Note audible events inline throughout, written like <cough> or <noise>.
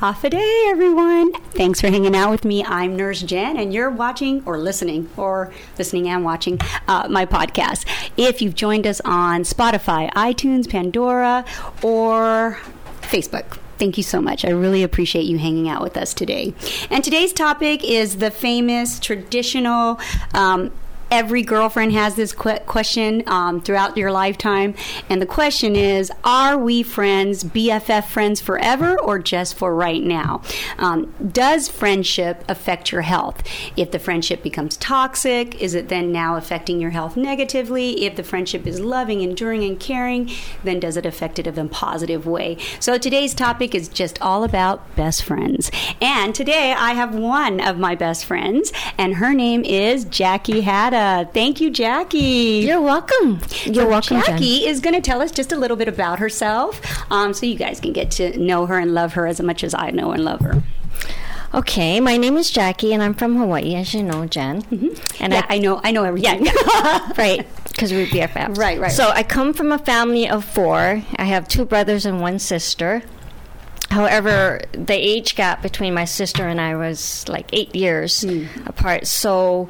Hafa adai, everyone. Thanks for hanging out with me. I'm Nurse Jenn, and you're watching or listening, or listening and watching uh, my podcast. If you've joined us on Spotify, iTunes, Pandora, or Facebook. Thank you so much. I really appreciate you hanging out with us today. And today's topic is the famous traditional um, every girlfriend has this que- question um, throughout your lifetime. And the question is Are we friends, BFF friends forever, or just for right now? Um, does friendship affect your health? If the friendship becomes toxic, is it then now affecting your health negatively? If the friendship is loving, enduring, and caring, then does it affect it in a positive way? So today's topic is just all about best friends. And today I have one of my best friends, and her name is Jackie Hatta. Thank you, Jackie. You're welcome. You're So welcome, Jackie Jenn. is going to tell us just a little bit about herself, um, so you guys can get to know her and love her as much as I know and love her. Okay, my name is Jackie, and I'm from Hawaii, as you know, Jenn. Mm-hmm. And yeah, I, know, I know everything. <laughs> right, because we're BFFs. Right, right, So I come from a family of four. I have two brothers and one sister. However, the age gap between my sister and I was like eight years apart. So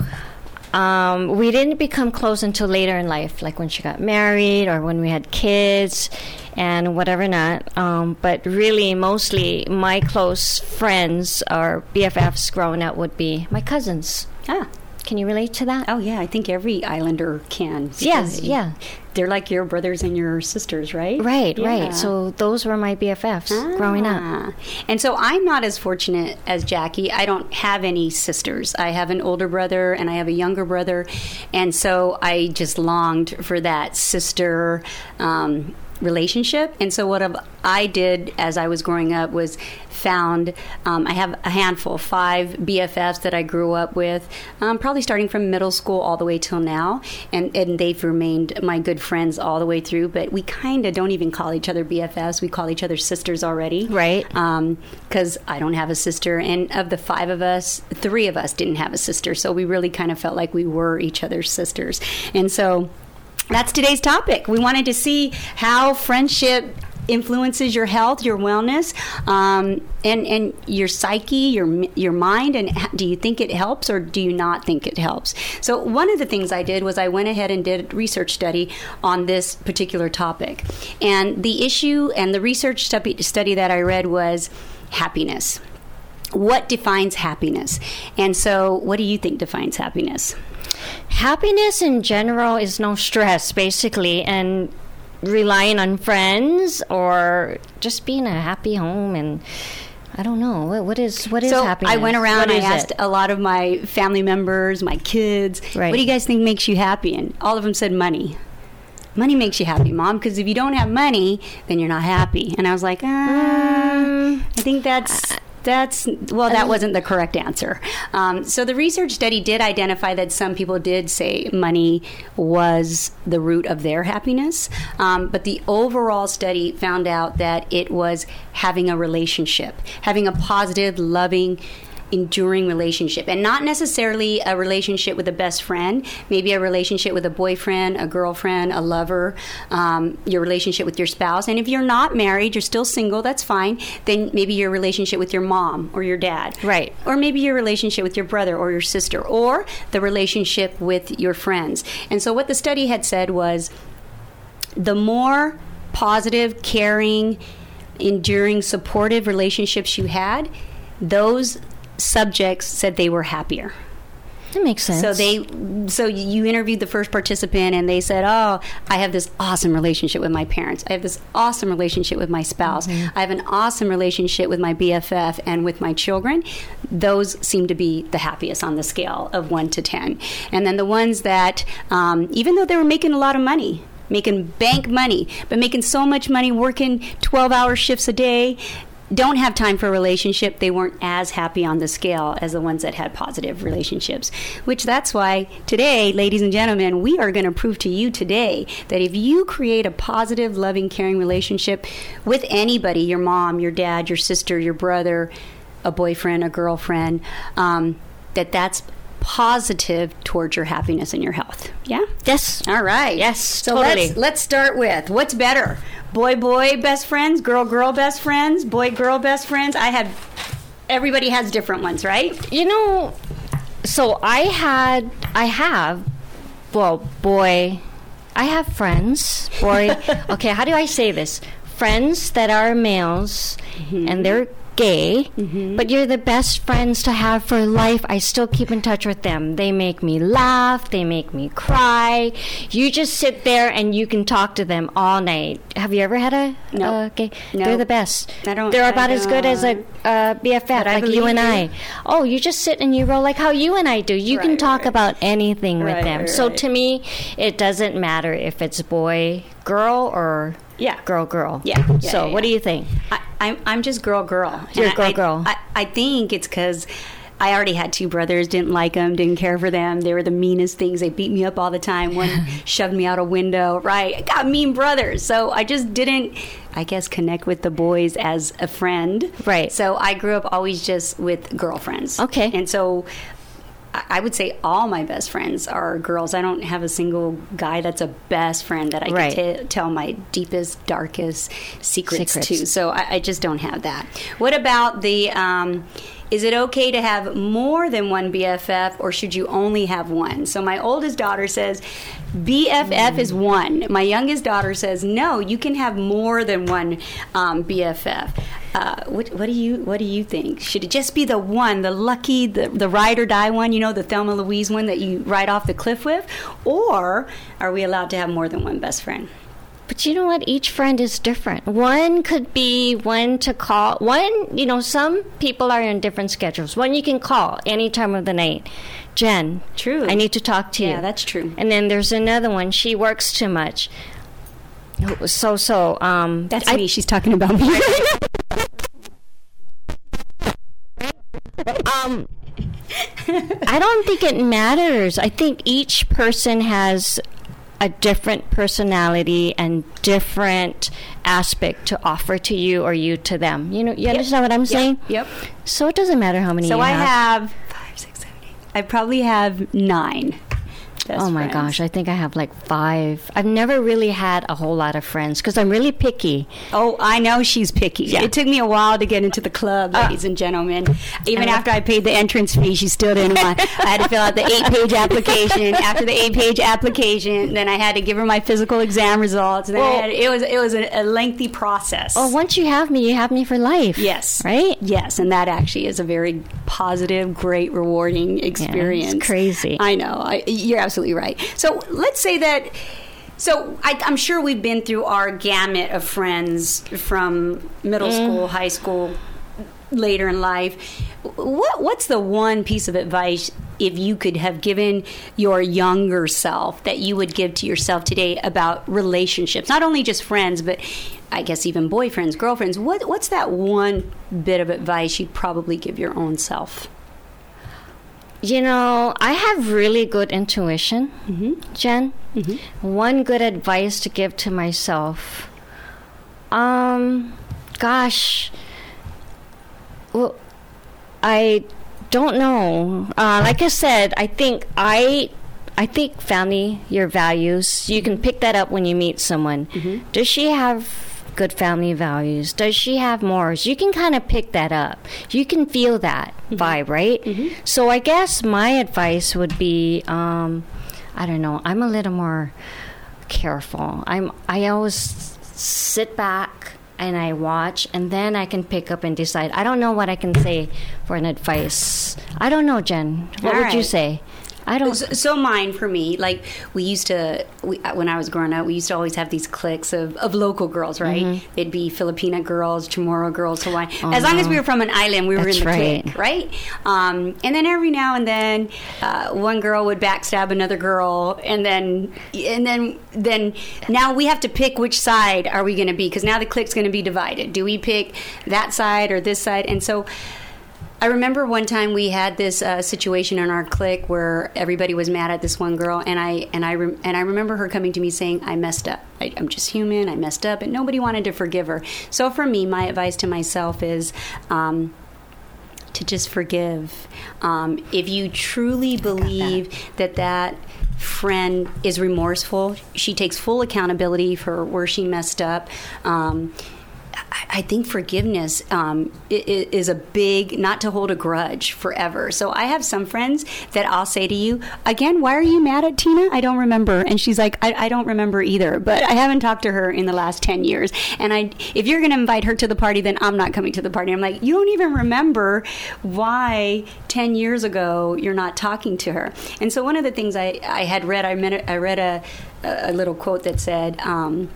um, we didn't become close until later in life, like when she got married or when we had kids and whatever not. Um, but really, mostly my close friends or BFFs growing up would be my cousins. ah. Can you relate to that? Oh yeah, I think every Islander can. Yeah, yeah. They're like your brothers and your sisters, right? Right, Yeah. right. So those were my BFFs growing up. Ah. And so I'm not as fortunate as Jackie. I don't have any sisters. I have an older brother and I have a younger brother. And so I just longed for that sister um, relationship. And so what I did as I was growing up was found um, I have a handful, five BFFs that I grew up with, um, probably starting from middle school all the way till now, and and they've remained my good friends all the way through. But we kind of don't even call each other BFFs; we call each other sisters already, Right. Because I don't have a sister, and of the five of us, three of us didn't have a sister, so we really kind of felt like we were each other's sisters, and so. That's today's topic. We wanted to see how friendship influences your health, your wellness, um, and and your psyche, your your mind, and do you think it helps or do you not think it helps? So one of the things I did was I went ahead and did a research study on this particular topic, and the issue and the research study, study that I read was happiness. What defines happiness? And so, what do you think defines happiness? Happiness in general is no stress, basically, and relying on friends or just being a happy home and I don't know what, what is what is so happiness. I went around What I asked it? a lot of my family members, my kids, Right. what do you guys think makes you happy? And all of them said money. Money makes you happy, mom, because if you don't have money, then you're not happy. And I was like, ah, Um, I think that's that's well, that wasn't the correct answer. Um, so the research study did identify that some people did say money was the root of their happiness, um, but the overall study found out that it was having a relationship, having a positive, loving enduring relationship and not necessarily a relationship with a best friend maybe a relationship with a boyfriend a girlfriend a lover um, your relationship with your spouse. And if you're not married you're still single that's fine then maybe your relationship with your mom or your dad. Right. or maybe your relationship with your brother or your sister or the relationship with your friends. And so what the study had said was the more positive, caring, enduring, supportive relationships you had, those subjects said they were happier. that makes sense. So they, so you interviewed the first participant, and they said, "Oh, I have this awesome relationship with my parents. I have this awesome relationship with my spouse. I have an awesome relationship with my BFF and with my children." Those seem to be the happiest on the scale of one to ten. And then the ones that, um, even though they were making a lot of money. Making bank money, but making so much money working 12 hour shifts a day, don't have time for a relationship, they weren't as happy on the scale as the ones that had positive relationships. Which that's why today, ladies and gentlemen, we are going to prove to you today that if you create a positive, loving, caring relationship with anybody your mom, your dad, your sister, your brother, a boyfriend, a girlfriend um, that that's positive towards your happiness and your health. Yeah? Yes. All right. Yes, So totally. let's let's start with what's better? Boy boy best friends, girl girl best friends, boy girl best friends. I had everybody has different ones, right? You know, so I had, I have, well, boy, I have friends. Boy, <laughs> okay, how do I say this? Friends that are males mm-hmm. and they're gay, but you're the best friends to have for life. I still keep in touch with them. They make me laugh, they make me cry. You just sit there and you can talk to them all night. Have you ever had a No. uh, gay? No. They're the best. I don't- They're about as good as a don't. uh, BFF, But like you and you. I. Oh, you just sit and you roll like how you and I do. You can talk right. about anything with Right, them. right, so right. to me, it doesn't matter if it's boy, girl, or Yeah. girl, girl. Yeah, yeah, so yeah, what do you think? I, I'm I'm just girl girl. You're girl, I, girl. I, I think it's because. I already had two brothers, didn't like them, didn't care for them. They were the meanest things. They beat me up all the time. One <laughs> shoved me out a window. Right. I got mean brothers. So I just didn't, I guess, connect with the boys as a friend. Right. So I grew up always just with girlfriends. Okay. And so I would say all my best friends are girls. I don't have a single guy that's a best friend that I Right. can t- tell my deepest, darkest secrets, Secrets. to. So I, I just don't have that. What about the? Um, is it okay to have more than one BFF, or should you only have one? So my oldest daughter says BFF is one. My youngest daughter says no, you can have more than one um, BFF. Uh, what, what do you What do you think? Should it just be the one, the lucky, the the ride or die one? You know, the Thelma Louise one that you ride off the cliff with, or are we allowed to have more than one best friend? But you know what? Each friend is different. One could be one to call. One, you know, some people are in different schedules. One you can call any time of the night. Jenn, True. I need to talk to you. Yeah, that's true. And then there's another one. She works too much. So so. Um, That's I- me. She's talking about me. <laughs> Um, I don't think it matters. I think each person has a different personality and different aspect to offer to you or you to them. You know, you understand what I'm saying? Yep. So it doesn't matter how many So I have. have five, six, seven, eight. I probably have nine. Best Oh my friends. gosh, I think I have like five. I've never really had a whole lot of friends because I'm really picky. Oh, I know she's picky. Yeah. Uh, It took me a while to get into the club, ladies and gentlemen. Even love- after I paid the entrance fee, she still didn't <laughs> want. I had to fill out the eight-page application. After the eight-page application, then I had to give her my physical exam results. Then Well- had, it was it was a, a lengthy process. Well, once you have me, you have me for life. Yes. Right? Yes, and that actually is a very positive, great, rewarding experience. crazy. I know. I, you're absolutely right. So let's say that. So I, I'm sure we've been through our gamut of friends from middle mm. school, high school, later in life. What What's the one piece of advice if you could have given your younger self that you would give to yourself today about relationships? Not only just friends, but I guess even boyfriends, girlfriends. What What's that one bit of advice you'd probably give your own self? You know, I have really good intuition, Mm-hmm. Jenn. One good advice to give to myself. Um, gosh. Well, I don't know. Uh, like I said, I think I. I think family, your values, you can pick that up when you meet someone. Does she have good family values? Does she have morals? You can kind of pick that up. You can feel that vibe, right? So I guess my advice would be, um, I don't know. I'm a little more careful. I'm. I always sit back and I watch, and then I can pick up and decide. I don't know what I can say for an advice. I don't know, Jenn. What All would you say? I don't. So, so mine for me, like we used to, we, uh, when I was growing up, we used to always have these cliques of, of local girls, right? Mm-hmm. They'd be Filipina girls, Chamorro girls, Hawaiian. as long as we were from an island, we were Oh, in the right. clique, right? Um, and then every now and then, uh, one girl would backstab another girl, and then, and then, then now we have to pick which side are we going to be because now the clique's going to be divided. Do we pick that side or this side? And so. I remember one time we had this uh, situation in our clique where everybody was mad at this one girl, and I and I rem- and I remember her coming to me saying, "I messed up. I, I'm just human. I messed up," and nobody wanted to forgive her. So for me, my advice to myself is. Um, to just forgive. Um, if you truly believe that that friend is remorseful, she takes full accountability for where she messed up. Um, I think forgiveness um, is a big, not to hold a grudge forever. So I have some friends that I'll say to you, again, why are you mad at Tina? I don't remember. And she's like, I, I don't remember either, but I haven't talked to her in the last 10 years. And I, if you're going to invite her to the party, then I'm not coming to the party. I'm like, you don't even remember why 10 years ago you're not talking to her. And so one of the things I, I had read, I, met, I read a, a little quote that said, um,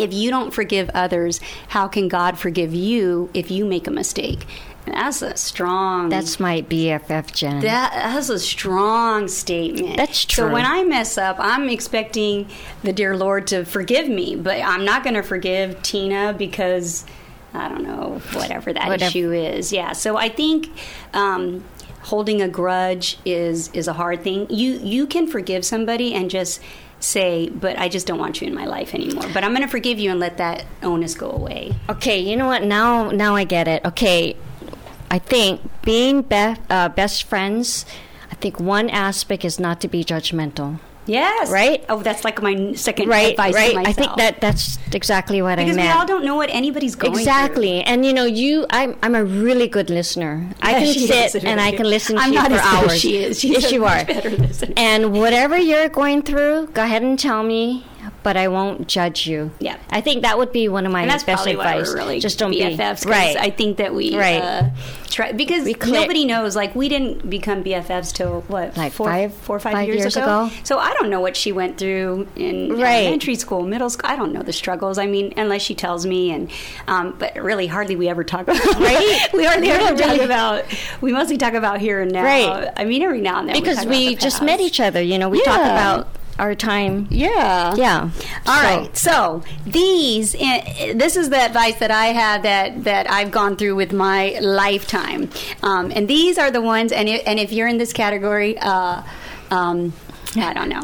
if you don't forgive others, how can God forgive you if you make a mistake? That's a strong. That's my BFF, Jen. That, that's a strong statement. That's true. So when I mess up, I'm expecting the dear Lord to forgive me, but I'm not going to forgive Tina because I don't know whatever that whatever. issue is. Yeah. So I think. Um, holding a grudge is is a hard thing. You you can forgive somebody and just say, but I just don't want you in my life anymore. But I'm going to forgive you and let that onus go away. Okay, you know what? Now, now I get it. Okay, I think being be- uh, best friends. I think one aspect is not to be judgmental. Yes. Right? Oh, that's like my second right, advice right. I think that that's exactly what because I meant. Because we all don't know what anybody's going through. exactly. Through. And you know, you I'm I'm a really good listener. Yeah, I can sit and I can listen I'm to you for hours. she is. She's yes, you are. And whatever you're going through, go ahead and tell me but I won't judge you. Yeah, I think that would be one of my and that's best probably advice. Why we're really Just don't be BFFs, be right. I think that we right. Uh, try because we nobody knows. Like we didn't become BFFs till what, like four, five, four or five, five years, years ago? ago? So I don't know what she went through in right. elementary school, middle school. I don't know the struggles. I mean, unless she tells me, and um, but really, hardly we ever talk <laughs> about. Right, <laughs> we hardly ever talk about. We mostly talk about here and now. Right. I mean, every now and then because we, we just met each other. You know, we yeah. talk about our time. Yeah. Yeah. All so. right. so. these eh, this is the advice that I have that that I've gone through with my lifetime. Um, and these are the ones and if, and if you're in this category uh, um, I don't know.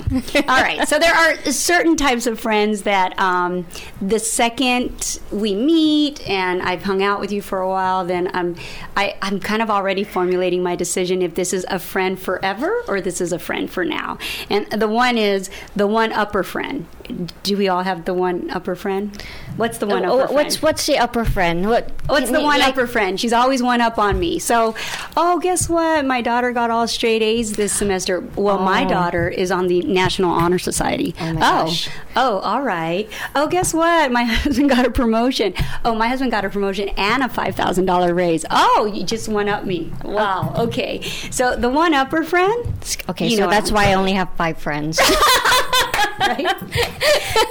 All right. So there are certain types of friends that um, the second we meet and I've hung out with you for a while, then I'm I, I'm kind of already formulating my decision if this is a friend forever or this is a friend for now. And the one is the one upper friend. Do we all have the one upper friend? What's the one oh, upper what's, friend? What's the upper friend? What? What's the one like, upper friend? She's always one up on me. So, oh, guess what? My daughter got all straight A's this semester. Well, oh. my daughter is on the National Honor Society. Oh, oh. Oh, all right. Oh, guess what? My <laughs> husband got a promotion. Oh, my husband got a promotion and a $5,000 raise. Oh, you just one up me. Wow. Okay. So, the one upper friend. Okay, You so that's why I only have five friends. <laughs> right?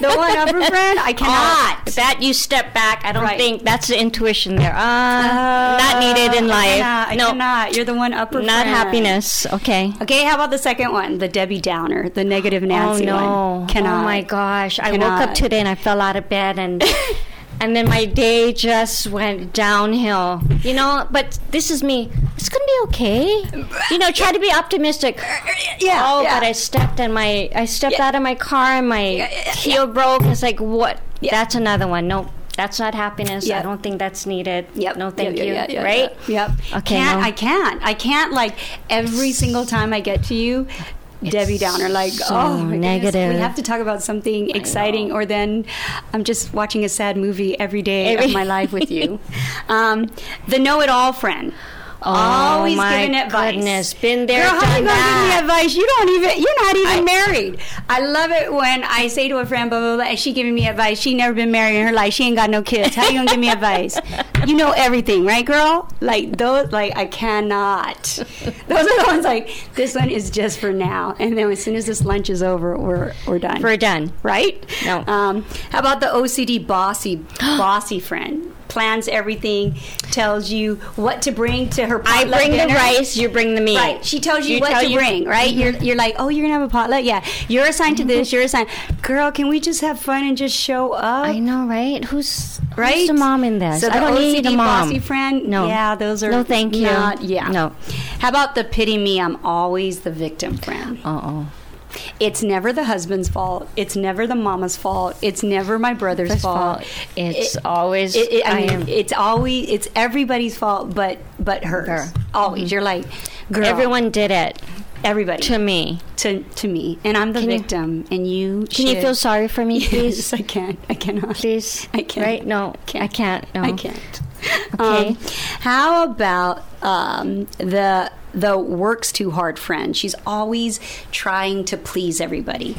the one upper friend, I cannot. Oh, that you step back. I don't right. think that's the intuition there. Uh, uh, not needed in life. I no, cannot. You're the one upper. Not friend. happiness. Okay. Okay. How about the second one, the Debbie Downer, the negative Nancy oh, no. one? Cannot. Oh my gosh! Cannot. I woke up today and I fell out of bed and. <laughs> and then my day just went downhill. You know, but this is me. It's gonna be okay. You know, try to be optimistic. Yeah. Oh, yeah. but I stepped and my I stepped yeah. out of my car and my yeah, heel broke. It's like what? That's another one. Nope. That's not happiness. Yep. I don't think that's needed. Yep. No, thank yep, you. Yep, right? Yep. Okay. Can't, no. I can't. I can't. Like every single time I get to you, Debbie Downer, like, so oh, negative. We have to talk about something exciting, or then I'm just watching a sad movie every day every. of my life with you. <laughs> um, the know-it-all friend. Oh, Always my giving advice. Goodness, been there, Girl, how you gonna give me advice? You don't even. You're not even I, married. I love it when I say to a friend, blah blah blah. And she giving me advice. She never been married in her life. She ain't got no kids. How you gonna give me advice? You know everything, right, girl? Like those. Like I cannot. Those are the ones. Like this one is just for now. And then as soon as this lunch is over, we're we're done. We're done, right? No. Um, how about the OCD bossy <gasps> bossy friend? Plans everything, tells you what to bring to her I bring dinner. the rice, you bring the meat. Right. She tells you, You what tell to you- bring, right? You're, you're like, oh, you're going to have a potluck? Yeah. You're assigned to this, you're assigned. Girl, can we just have fun and just show up? I know, right? Who's Right? Who's the mom in this? So the I don't OCD need a mom. bossy friend, No. yeah, those are No, thank you. not- yeah, No. How about the pity me? I'm always the victim friend. Uh oh. It's never the husband's fault. It's never the mama's fault. It's never my brother's fault. fault, it's always- It, it- I, I mean, am- it's always it's everybody's fault, but but hers. Her. Always. You're like, girl. Everyone did it everybody to me. to to me, and I'm the Can you- victim, and you. Can you feel sorry for me, <laughs> please? Yes, I can't. I cannot. Please. I can't. Right? No, Can't. I can't. No. I can't. Okay. Um, how about um, the the works too hard friend? She's always trying to please everybody.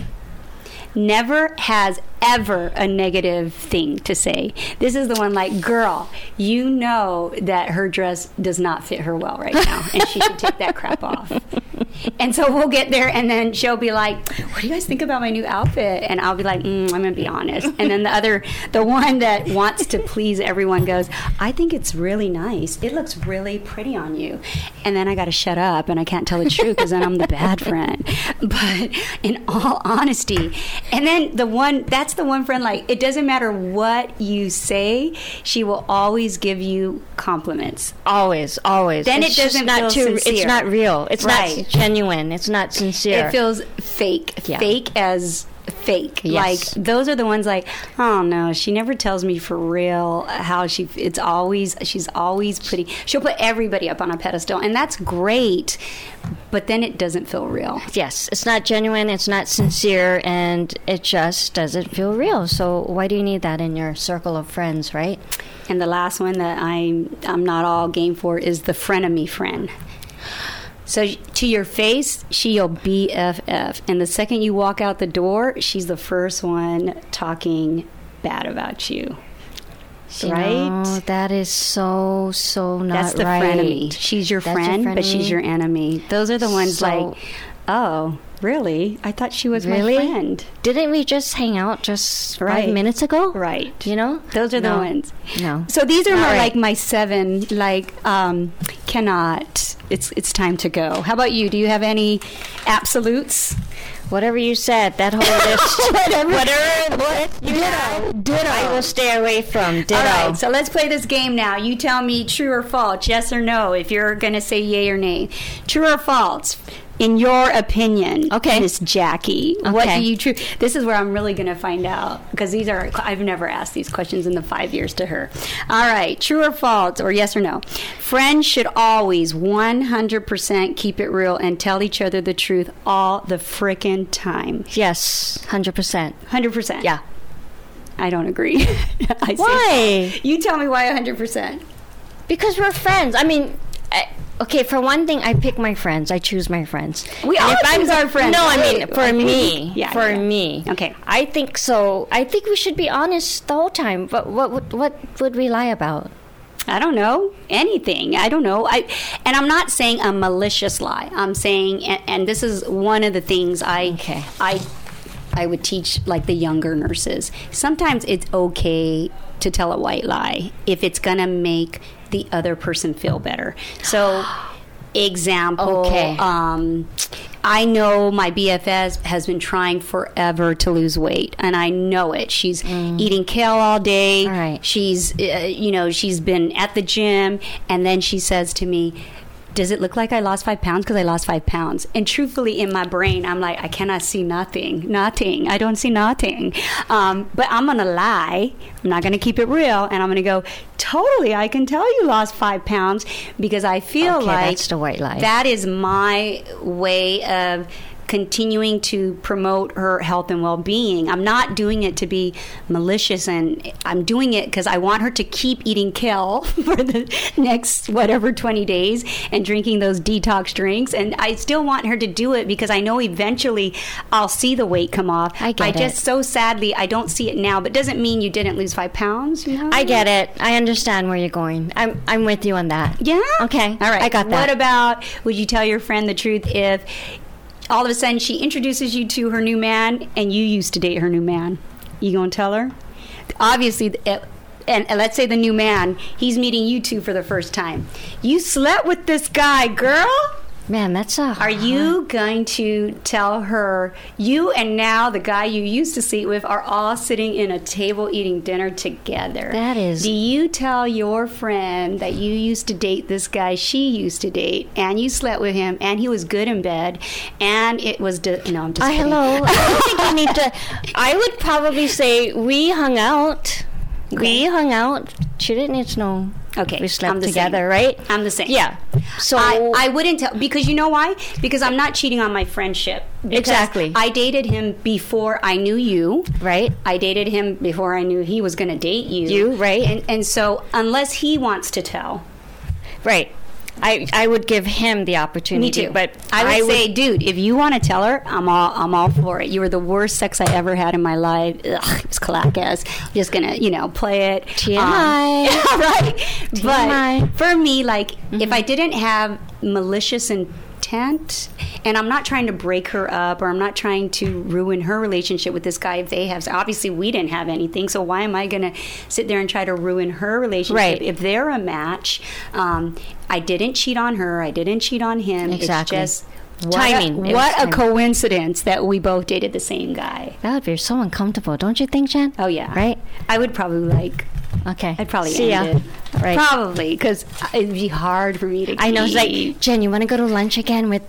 Never has ever a negative thing to say. This is the one like, girl, you know that her dress does not fit her well right now, and she should take that crap off. <laughs> <laughs> And so we'll get there, and then she'll be like, "What do you guys think about my new outfit?" And I'll be like, mm, "I'm gonna be honest." And then the other, the one that wants to please everyone, goes, "I think it's really nice. It looks really pretty on you." And then I got to shut up, and I can't tell the truth because then I'm the bad friend. <laughs> But in all honesty, and then the one that's the one friend like it doesn't matter what you say, she will always give you compliments. Always, always. Then It's it doesn't not feel too. sincere. It's not real. It's Right. not genuine. It's not sincere. It feels fake. Yeah. Fake as fake. Yes. Like those are the ones like, oh no, she never tells me for real how she it's always she's always putting she'll put everybody up on a pedestal and that's great, but then it doesn't feel real. yes, it's not genuine. It's not sincere, and it just doesn't feel real. So why do you need that in your circle of friends, right? And the last one that I'm I'm not all game for is the frenemy friend. So to your face, she your BFF, and the second you walk out the door, she's the first one talking bad about you. You Right? know, that is so so not That's the right. frenemy. She's your That's friend, your but she's your enemy. Those are the ones So- like, oh, really? I thought she was Really? my friend. Didn't we just hang out just Right. five minutes ago? Right. You know, Those are the ones. No. So these are All my, right. like my seven. Like, um, cannot. It's it's time to go. How about you? Do you have any absolutes? Whatever you said, that whole <laughs> list. Whatever. Whatever. What you know, Ditto. I will stay away from. Ditto. All right, so let's play this game now. You tell me true or false, yes or no, if you're going to say yay or nay. True or false, in your opinion, Okay. Miss Jackie. What do you true? This is where I'm really going to find out because these are I've never asked these questions in the five years to her. All right, true or false, or yes or no? Friends should always 100% keep it real and tell each other the truth all the frickin' time. Yes, hundred percent. 100%. Yeah. I don't agree. <laughs> I Why? You tell me why 100%. Because we're friends. I mean, I, okay. For one thing, I pick my friends. I choose my friends. We all if I'm- choose our friends. No, I mean for me. Yeah, for yeah. me. Okay. I think so. I think we should be honest all the whole time. But what what, what would we lie about? I don't know anything. I don't know. I and I'm not saying a malicious lie. I'm saying, and, and this is one of the things I Okay. I I would teach like the younger nurses. Sometimes it's okay to tell a white lie if it's gonna make the other person feel better. So, <gasps> example. Okay. Um, I know my BFS has been trying forever to lose weight, and I know it. She's eating kale all day. Mm. All right. She's, uh, you know, she's been at the gym, and then she says to me, "Does it look like I lost five pounds? Because I lost five pounds." And truthfully, in my brain, I'm like, I cannot see nothing, nothing. I don't see nothing. Um, but I'm gonna lie. I'm not gonna keep it real, and I'm gonna go. Totally, I can tell you lost five pounds because I feel Okay, like that's the white lie. that is my way of continuing to promote her health and well-being. I'm not doing it to be malicious and I'm doing it cuz I want her to keep eating kale <laughs> for the next whatever 20 days and drinking those detox drinks and I still want her to do it because I know eventually I'll see the weight come off. I get it. I just so sadly I don't see it now, but doesn't mean you didn't lose 5 pounds, you know? I get it. I understand where you're going. I'm I'm with you on that. Yeah. Okay. All right. I got that. What about would you tell your friend the truth if all of a sudden she introduces you to her new man and you used to date her new man? You gonna tell her? Obviously, it, eh, and, and let's say the new man, he's meeting you two for the first time. You slept with this guy, girl. Man, that's a. Are you going to tell her you and now the guy you used to sleep with are all sitting in a table eating dinner together? That is- Do you tell your friend that you used to date this guy she used to date and you slept with him and he was good in bed and it was di- no, I'm just Uh, hello. I think you need to. <laughs> I would probably say we hung out. We hung out. She didn't need to know. Okay, we slept together, same. right? I'm the same. Yeah. So I, I wouldn't tell because you know why? Because I'm not cheating on my friendship. Exactly. I dated him before I knew you. right. I dated him before I knew he was going to date you. You, right. And, and so, unless he wants to tell, Right. I I would give him the opportunity. me too. But I would say, dude, if you want to tell her, I'm all I'm all for it. You were the worst sex I ever had in my life. Ugh, it was clackass. Just gonna, you know, play it. TMI. Um, <laughs> right. TMI. But for me, like, if I didn't have malicious intent, and I'm not trying to break her up, or I'm not trying to ruin her relationship with this guy if they have. Obviously, we didn't have anything, so why am I gonna sit there and try to ruin her relationship Right. if they're a match? Um, I didn't cheat on her. I didn't cheat on him. Exactly. It's just what Timing. A, what a timing. coincidence that we both dated the same guy. that would be so uncomfortable, don't you think, Jenn? Oh yeah, Right. I would probably like. Okay. I'd probably see end ya. it. Right. Probably because it'd be hard for me to. I know. It's like Jenn. You want to go to lunch again with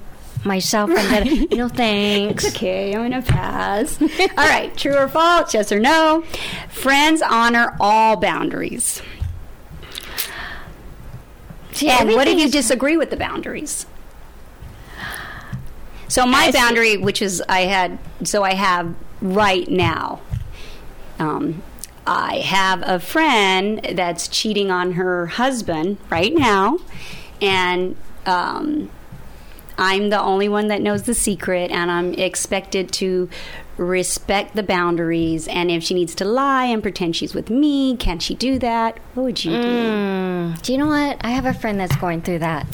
myself? And then, <laughs> no thanks. It's okay. I'm gonna pass. <laughs> all right. True or false? Yes or no? Friends honor all boundaries. See, And what if you disagree with the boundaries? So my boundary, which is I had, so I have right now. Um, I have a friend that's cheating on her husband right now, and um, I'm the only one that knows the secret, and I'm expected to respect the boundaries. And if she needs to lie and pretend she's with me, can she do that? What would you do? Mm, do you know what? I have a friend that's going through that.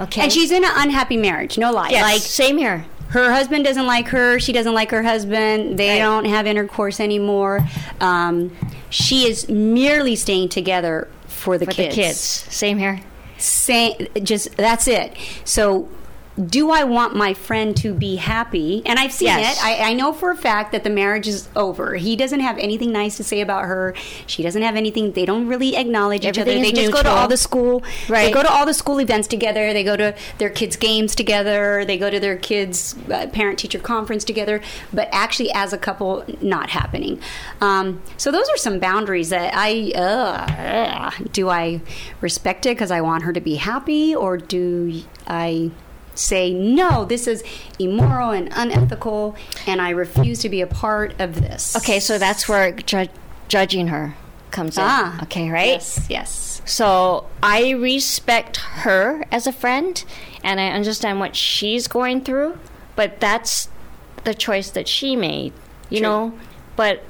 Okay. And she's in an unhappy marriage. No lie. yes, Like same here. her husband doesn't like her. She doesn't like her husband. They Right. don't have intercourse anymore. Um, she is merely staying together for the For kids. the kids. Same here. Same. just that's it. So. Do I want my friend to be happy? And I've seen Yes. it. I, I know for a fact that the marriage is over. He doesn't have anything nice to say about her. She doesn't have anything. They don't really acknowledge each other. They just go to all the school. Right. They go to all the school events together. They go to their kids' games together. They go to their kids' uh, parent-teacher conference together. But actually, as a couple, not happening. Um, so those are some boundaries that I uh, do. I respect it because I want her to be happy, or do I? Say no. This is immoral and unethical, and I refuse to be a part of this. Okay, so that's where ju- judging her comes in. Ah, okay, right? Yes, yes. So I respect her as a friend, and I understand what she's going through, but that's the choice that she made, you True. know. But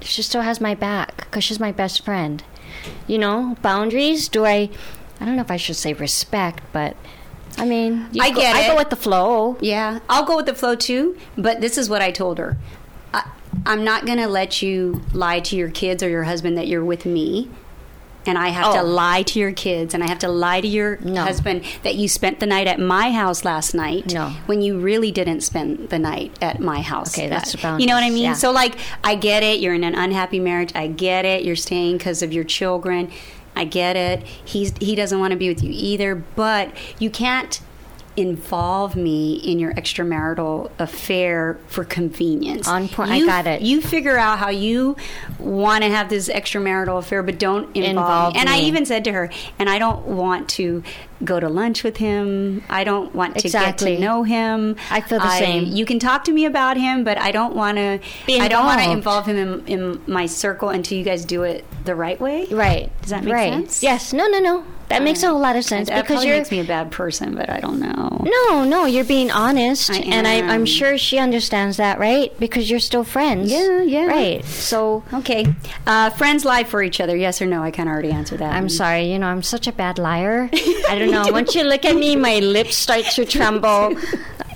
she still has my back because she's my best friend. You know, boundaries. Do I? I don't know if I should say respect, but I mean, you I go- get I it. go with the flow. Yeah, I'll go with the flow too. But this is what I told her: I, I'm not going to let you lie to your kids or your husband that you're with me, and I have to Oh. lie to your kids, and I have to lie to your No. husband that you spent the night at my house last night. No. when you really didn't spend the night at my house. Okay, that's That- the You know what I mean? yeah. So like, I get it. You're in an unhappy marriage. I get it. You're staying because of your children. I get it. He's he doesn't want to be with you either. But you can't involve me in your extramarital affair for convenience. On point. I got it. You figure out how you want to have this extramarital affair, but don't involve, Involve me. And I even said to her, and I don't want to go to lunch with him. I don't want to Exactly. get to know him. I feel the same. You can talk to me about him, but I don't want to. Be I don't want to involve him in, in my circle until you guys do it the right way. Right. Does that make right. sense? Yes. No. No. No. That makes a whole lot of sense That because you're makes me a bad person, but I don't know. No, no, you're being honest, I and I, I'm am. sure she understands that, right? Because you're still friends. Yeah, yeah. Right. So Okay, uh, friends lie for each other. Yes or no? I kind of already answered that. I'm sorry, you know, I'm such a bad liar. I don't <laughs> know. <laughs> Once you look at me, my lips start to tremble,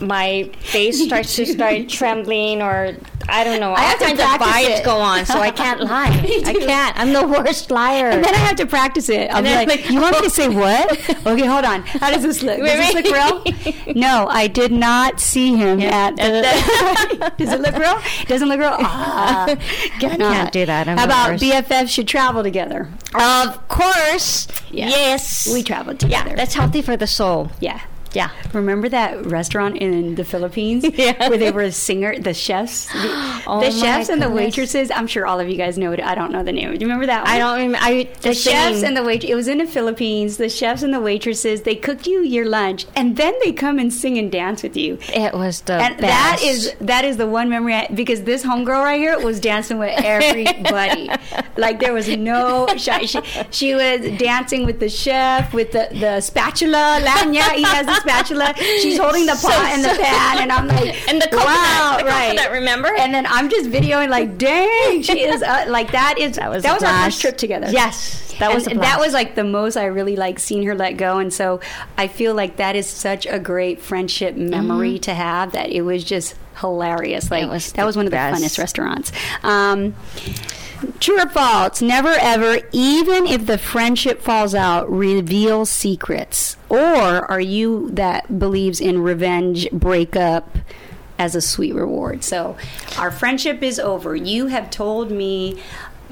my face starts to start trembling, or I don't know. I have to kinds of practice it. go on, so I can't <laughs> lie. I can't. I'm the worst liar. And then I have to practice it. I'll And be like, like, "You want me to say what? <laughs> Okay, hold on. How does this look? Does this look real? <laughs> No, I did not see him Yeah. at the. does it look real? Doesn't look real. Ah, I can't do that. I'm How about. BFFs should travel together? Of course. Yeah. Yes. We traveled Yeah, together. that's healthy for the soul. yeah. Yeah. Remember that restaurant in the Philippines <laughs> Yeah. where they were a singer, the chefs, <gasps> the, Oh the chefs and the waitresses. I'm sure all of you guys know it. I don't know the name. Do you remember that? One? I don't remember. I, The the chefs and the wait. It was in the Philippines. The chefs and the waitresses they cooked you your lunch, and then they come and sing and dance with you. It was the And best. that is that is the one memory I, because this homegirl right here was dancing with <laughs> everybody. like there was no shy. She, she was dancing with the chef with the, the spatula. Lanya, he has the spatula. She's holding the <laughs> So- pot and the so- pan, and I'm like, and the coconut, wow, the right? coconut, remember? And then I'm just videoing like, dang, she is uh, like that is That was that was our first trip together. Yes, that was And that was like the most I really like seeing her let go, and so I feel like that is such a great friendship memory to have that it was just hilarious. Like Mm-hmm. was that was one of the best. funnest restaurants. Um, True or false? Never ever, even if the friendship falls out, reveal secrets. Or are you that believes in revenge breakup as a sweet reward? So, our friendship is over. You have told me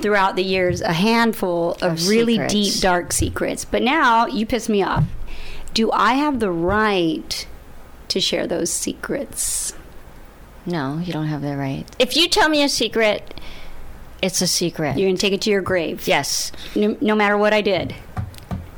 throughout the years a handful of, Of really secrets. deep, dark secrets. But now you piss me off. Do I have the right to share those secrets? no, you don't have the right. If you tell me a secret, it's a secret. You're going to take it to your grave. yes. No, no matter what I did.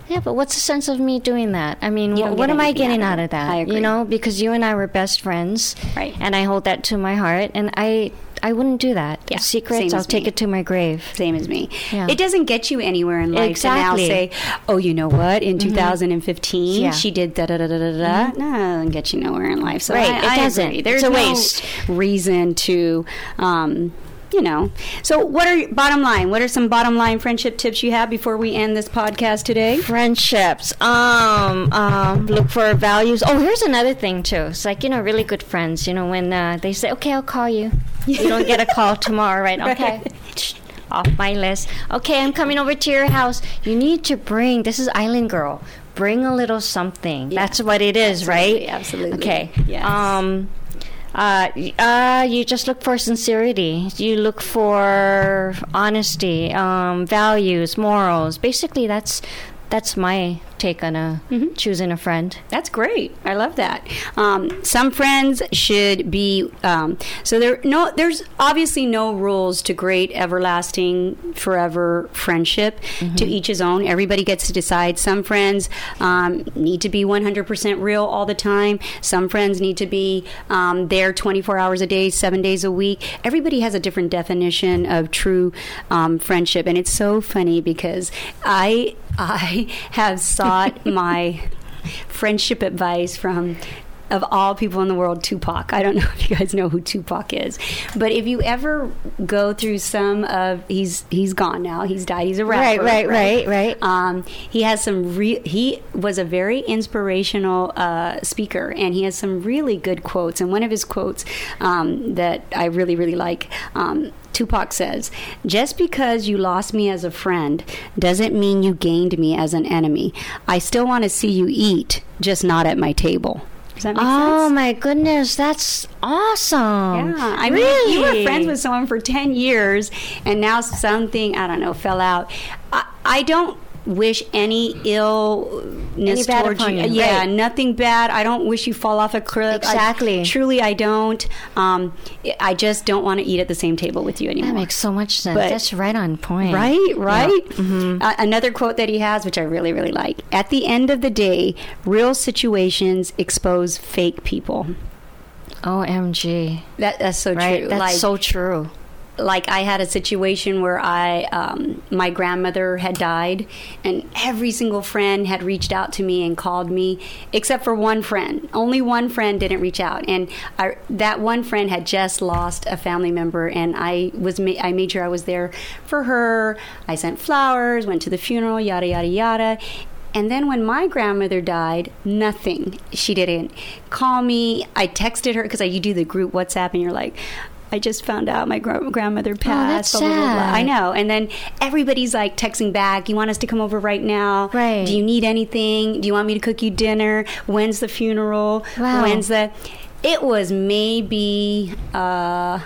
Yeah, but what's the sense of me doing that? I mean, wh- what am I getting out out of of that? I agree. You know, because you and I were best friends, Right. And I hold that to my heart, and I I wouldn't do that. Yeah, secrets, I'll take me. it to my grave. same as me. Yeah. It doesn't get you anywhere in life Exactly. And I'll say, "Oh, you know what? In 2015, Yeah. she did da da da da da da." No, it doesn't get you nowhere in life. So Right, I, it I doesn't. agree. There's It's a no waste. reason to. Um, you know. So, what are bottom line? What are some bottom line friendship tips you have before we end this podcast today? Friendships. Um, um, look for values. Oh, here's another thing too. It's like you know, really good friends. You know, when uh, they say, "Okay, I'll call you," you don't get a <laughs> call tomorrow, right? Okay. Off my list. Okay, I'm coming over to your house. You need to bring. This is Island Girl. Bring a little something. Yeah. That's what it is, right? Absolutely. Okay. Yes. Um. Uh, uh, you just look for sincerity. You look for honesty, um, values, morals. Basically, that's that's my take on a Mm-hmm. choosing a friend. That's great. I love that. Um, some friends should be um, so there. No, there's obviously no rules to great, everlasting, forever friendship. To each his own. Everybody gets to decide. Some friends um, need to be 100% real all the time. Some friends need to be um, there 24 hours a day, seven days a week. Everybody has a different definition of true um, friendship, and it's so funny because I <laughs> I have sought my friendship advice from of all people in the world Tupac. I don't know <laughs> if you guys know who Tupac is, but if you ever go through some of he's he's gone now. He's died. He's a rapper. Right, right, right, right. Um, he has some re- he was a very inspirational uh, speaker, and he has some really good quotes. And one of his quotes um, that I really really like. Um, Tupac says, Just because you lost me as a friend doesn't mean you gained me as an enemy. I still want to see you eat, just not at my table. Does that make Oh sense? my goodness, that's awesome! Yeah, I mean, really? you were friends with someone for 10 years and now something, I don't know, fell out. I, I don't wish any illness Any towards you. you, Yeah, right. nothing bad. I don't wish you fall off a cliff. I- Exactly. truly, I don't. Um, I just don't want to eat at the same table with you anymore. That makes so much sense. But- that's right on point. Right, right. Mm-hmm. Uh, another quote that he has, which I really, really like. At the end of the day, real situations expose fake people. OMG. That, that's so Right? true. That's like, so true. Like I had a situation where I um, my grandmother had died, and every single friend had reached out to me and called me, except for one friend. Only one friend didn't reach out, and I, that one friend had just lost a family member, and I was ma- I made sure I was there for her. I sent flowers, went to the funeral, yada yada yada. And then when my grandmother died, nothing. She didn't call me. I texted her because you do the group WhatsApp, and you're like, I just found out my gr- grandmother passed. Oh, that's blah, blah, blah, blah." sad. I know. And then everybody's like texting back, "You want us to come over right now? Right. Do you need anything? Do you want me to cook you dinner? When's the funeral? Wow. When's the?" It was maybe. Uh,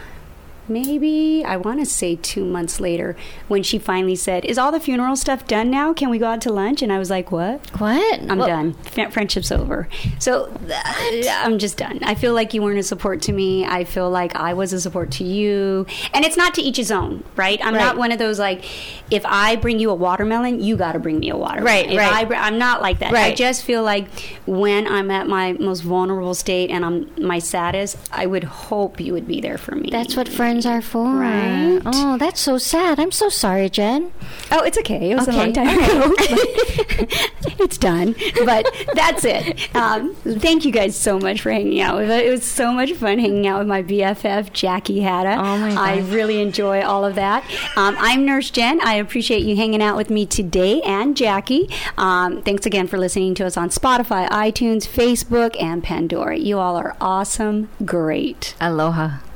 maybe I want to say two months later when she finally said, "Is all the funeral stuff done now? Can we go out to lunch?" And I was like, "What? What? I'm Well, done. Friendship's over." So th- uh, I'm just done. I feel like you weren't a support to me. I feel like I was a support to you, and it's not to each his own, right? I'm not one of those like, if I bring you a watermelon, you got to bring me a watermelon. Right, If right. I br- I'm not like that. Right. I just feel like when I'm at my most vulnerable state and I'm my saddest, I would hope you would be there for me. That's what friends are for. Right. Oh, that's so sad. I'm so sorry, Jenn. Oh, it's okay. It was a long time ago. <laughs> <laughs> it's done. But that's it. Um, thank you guys so much for hanging out with us. It was so much fun hanging out with my BFF, Jackie Hatta. Oh, my I really enjoy all of that. Um, I'm Nurse Jenn. I appreciate you hanging out with me today and Jackie. Um, thanks again for listening to us on Spotify, iTunes, Facebook, and Pandora. You all are awesome. Great. Aloha.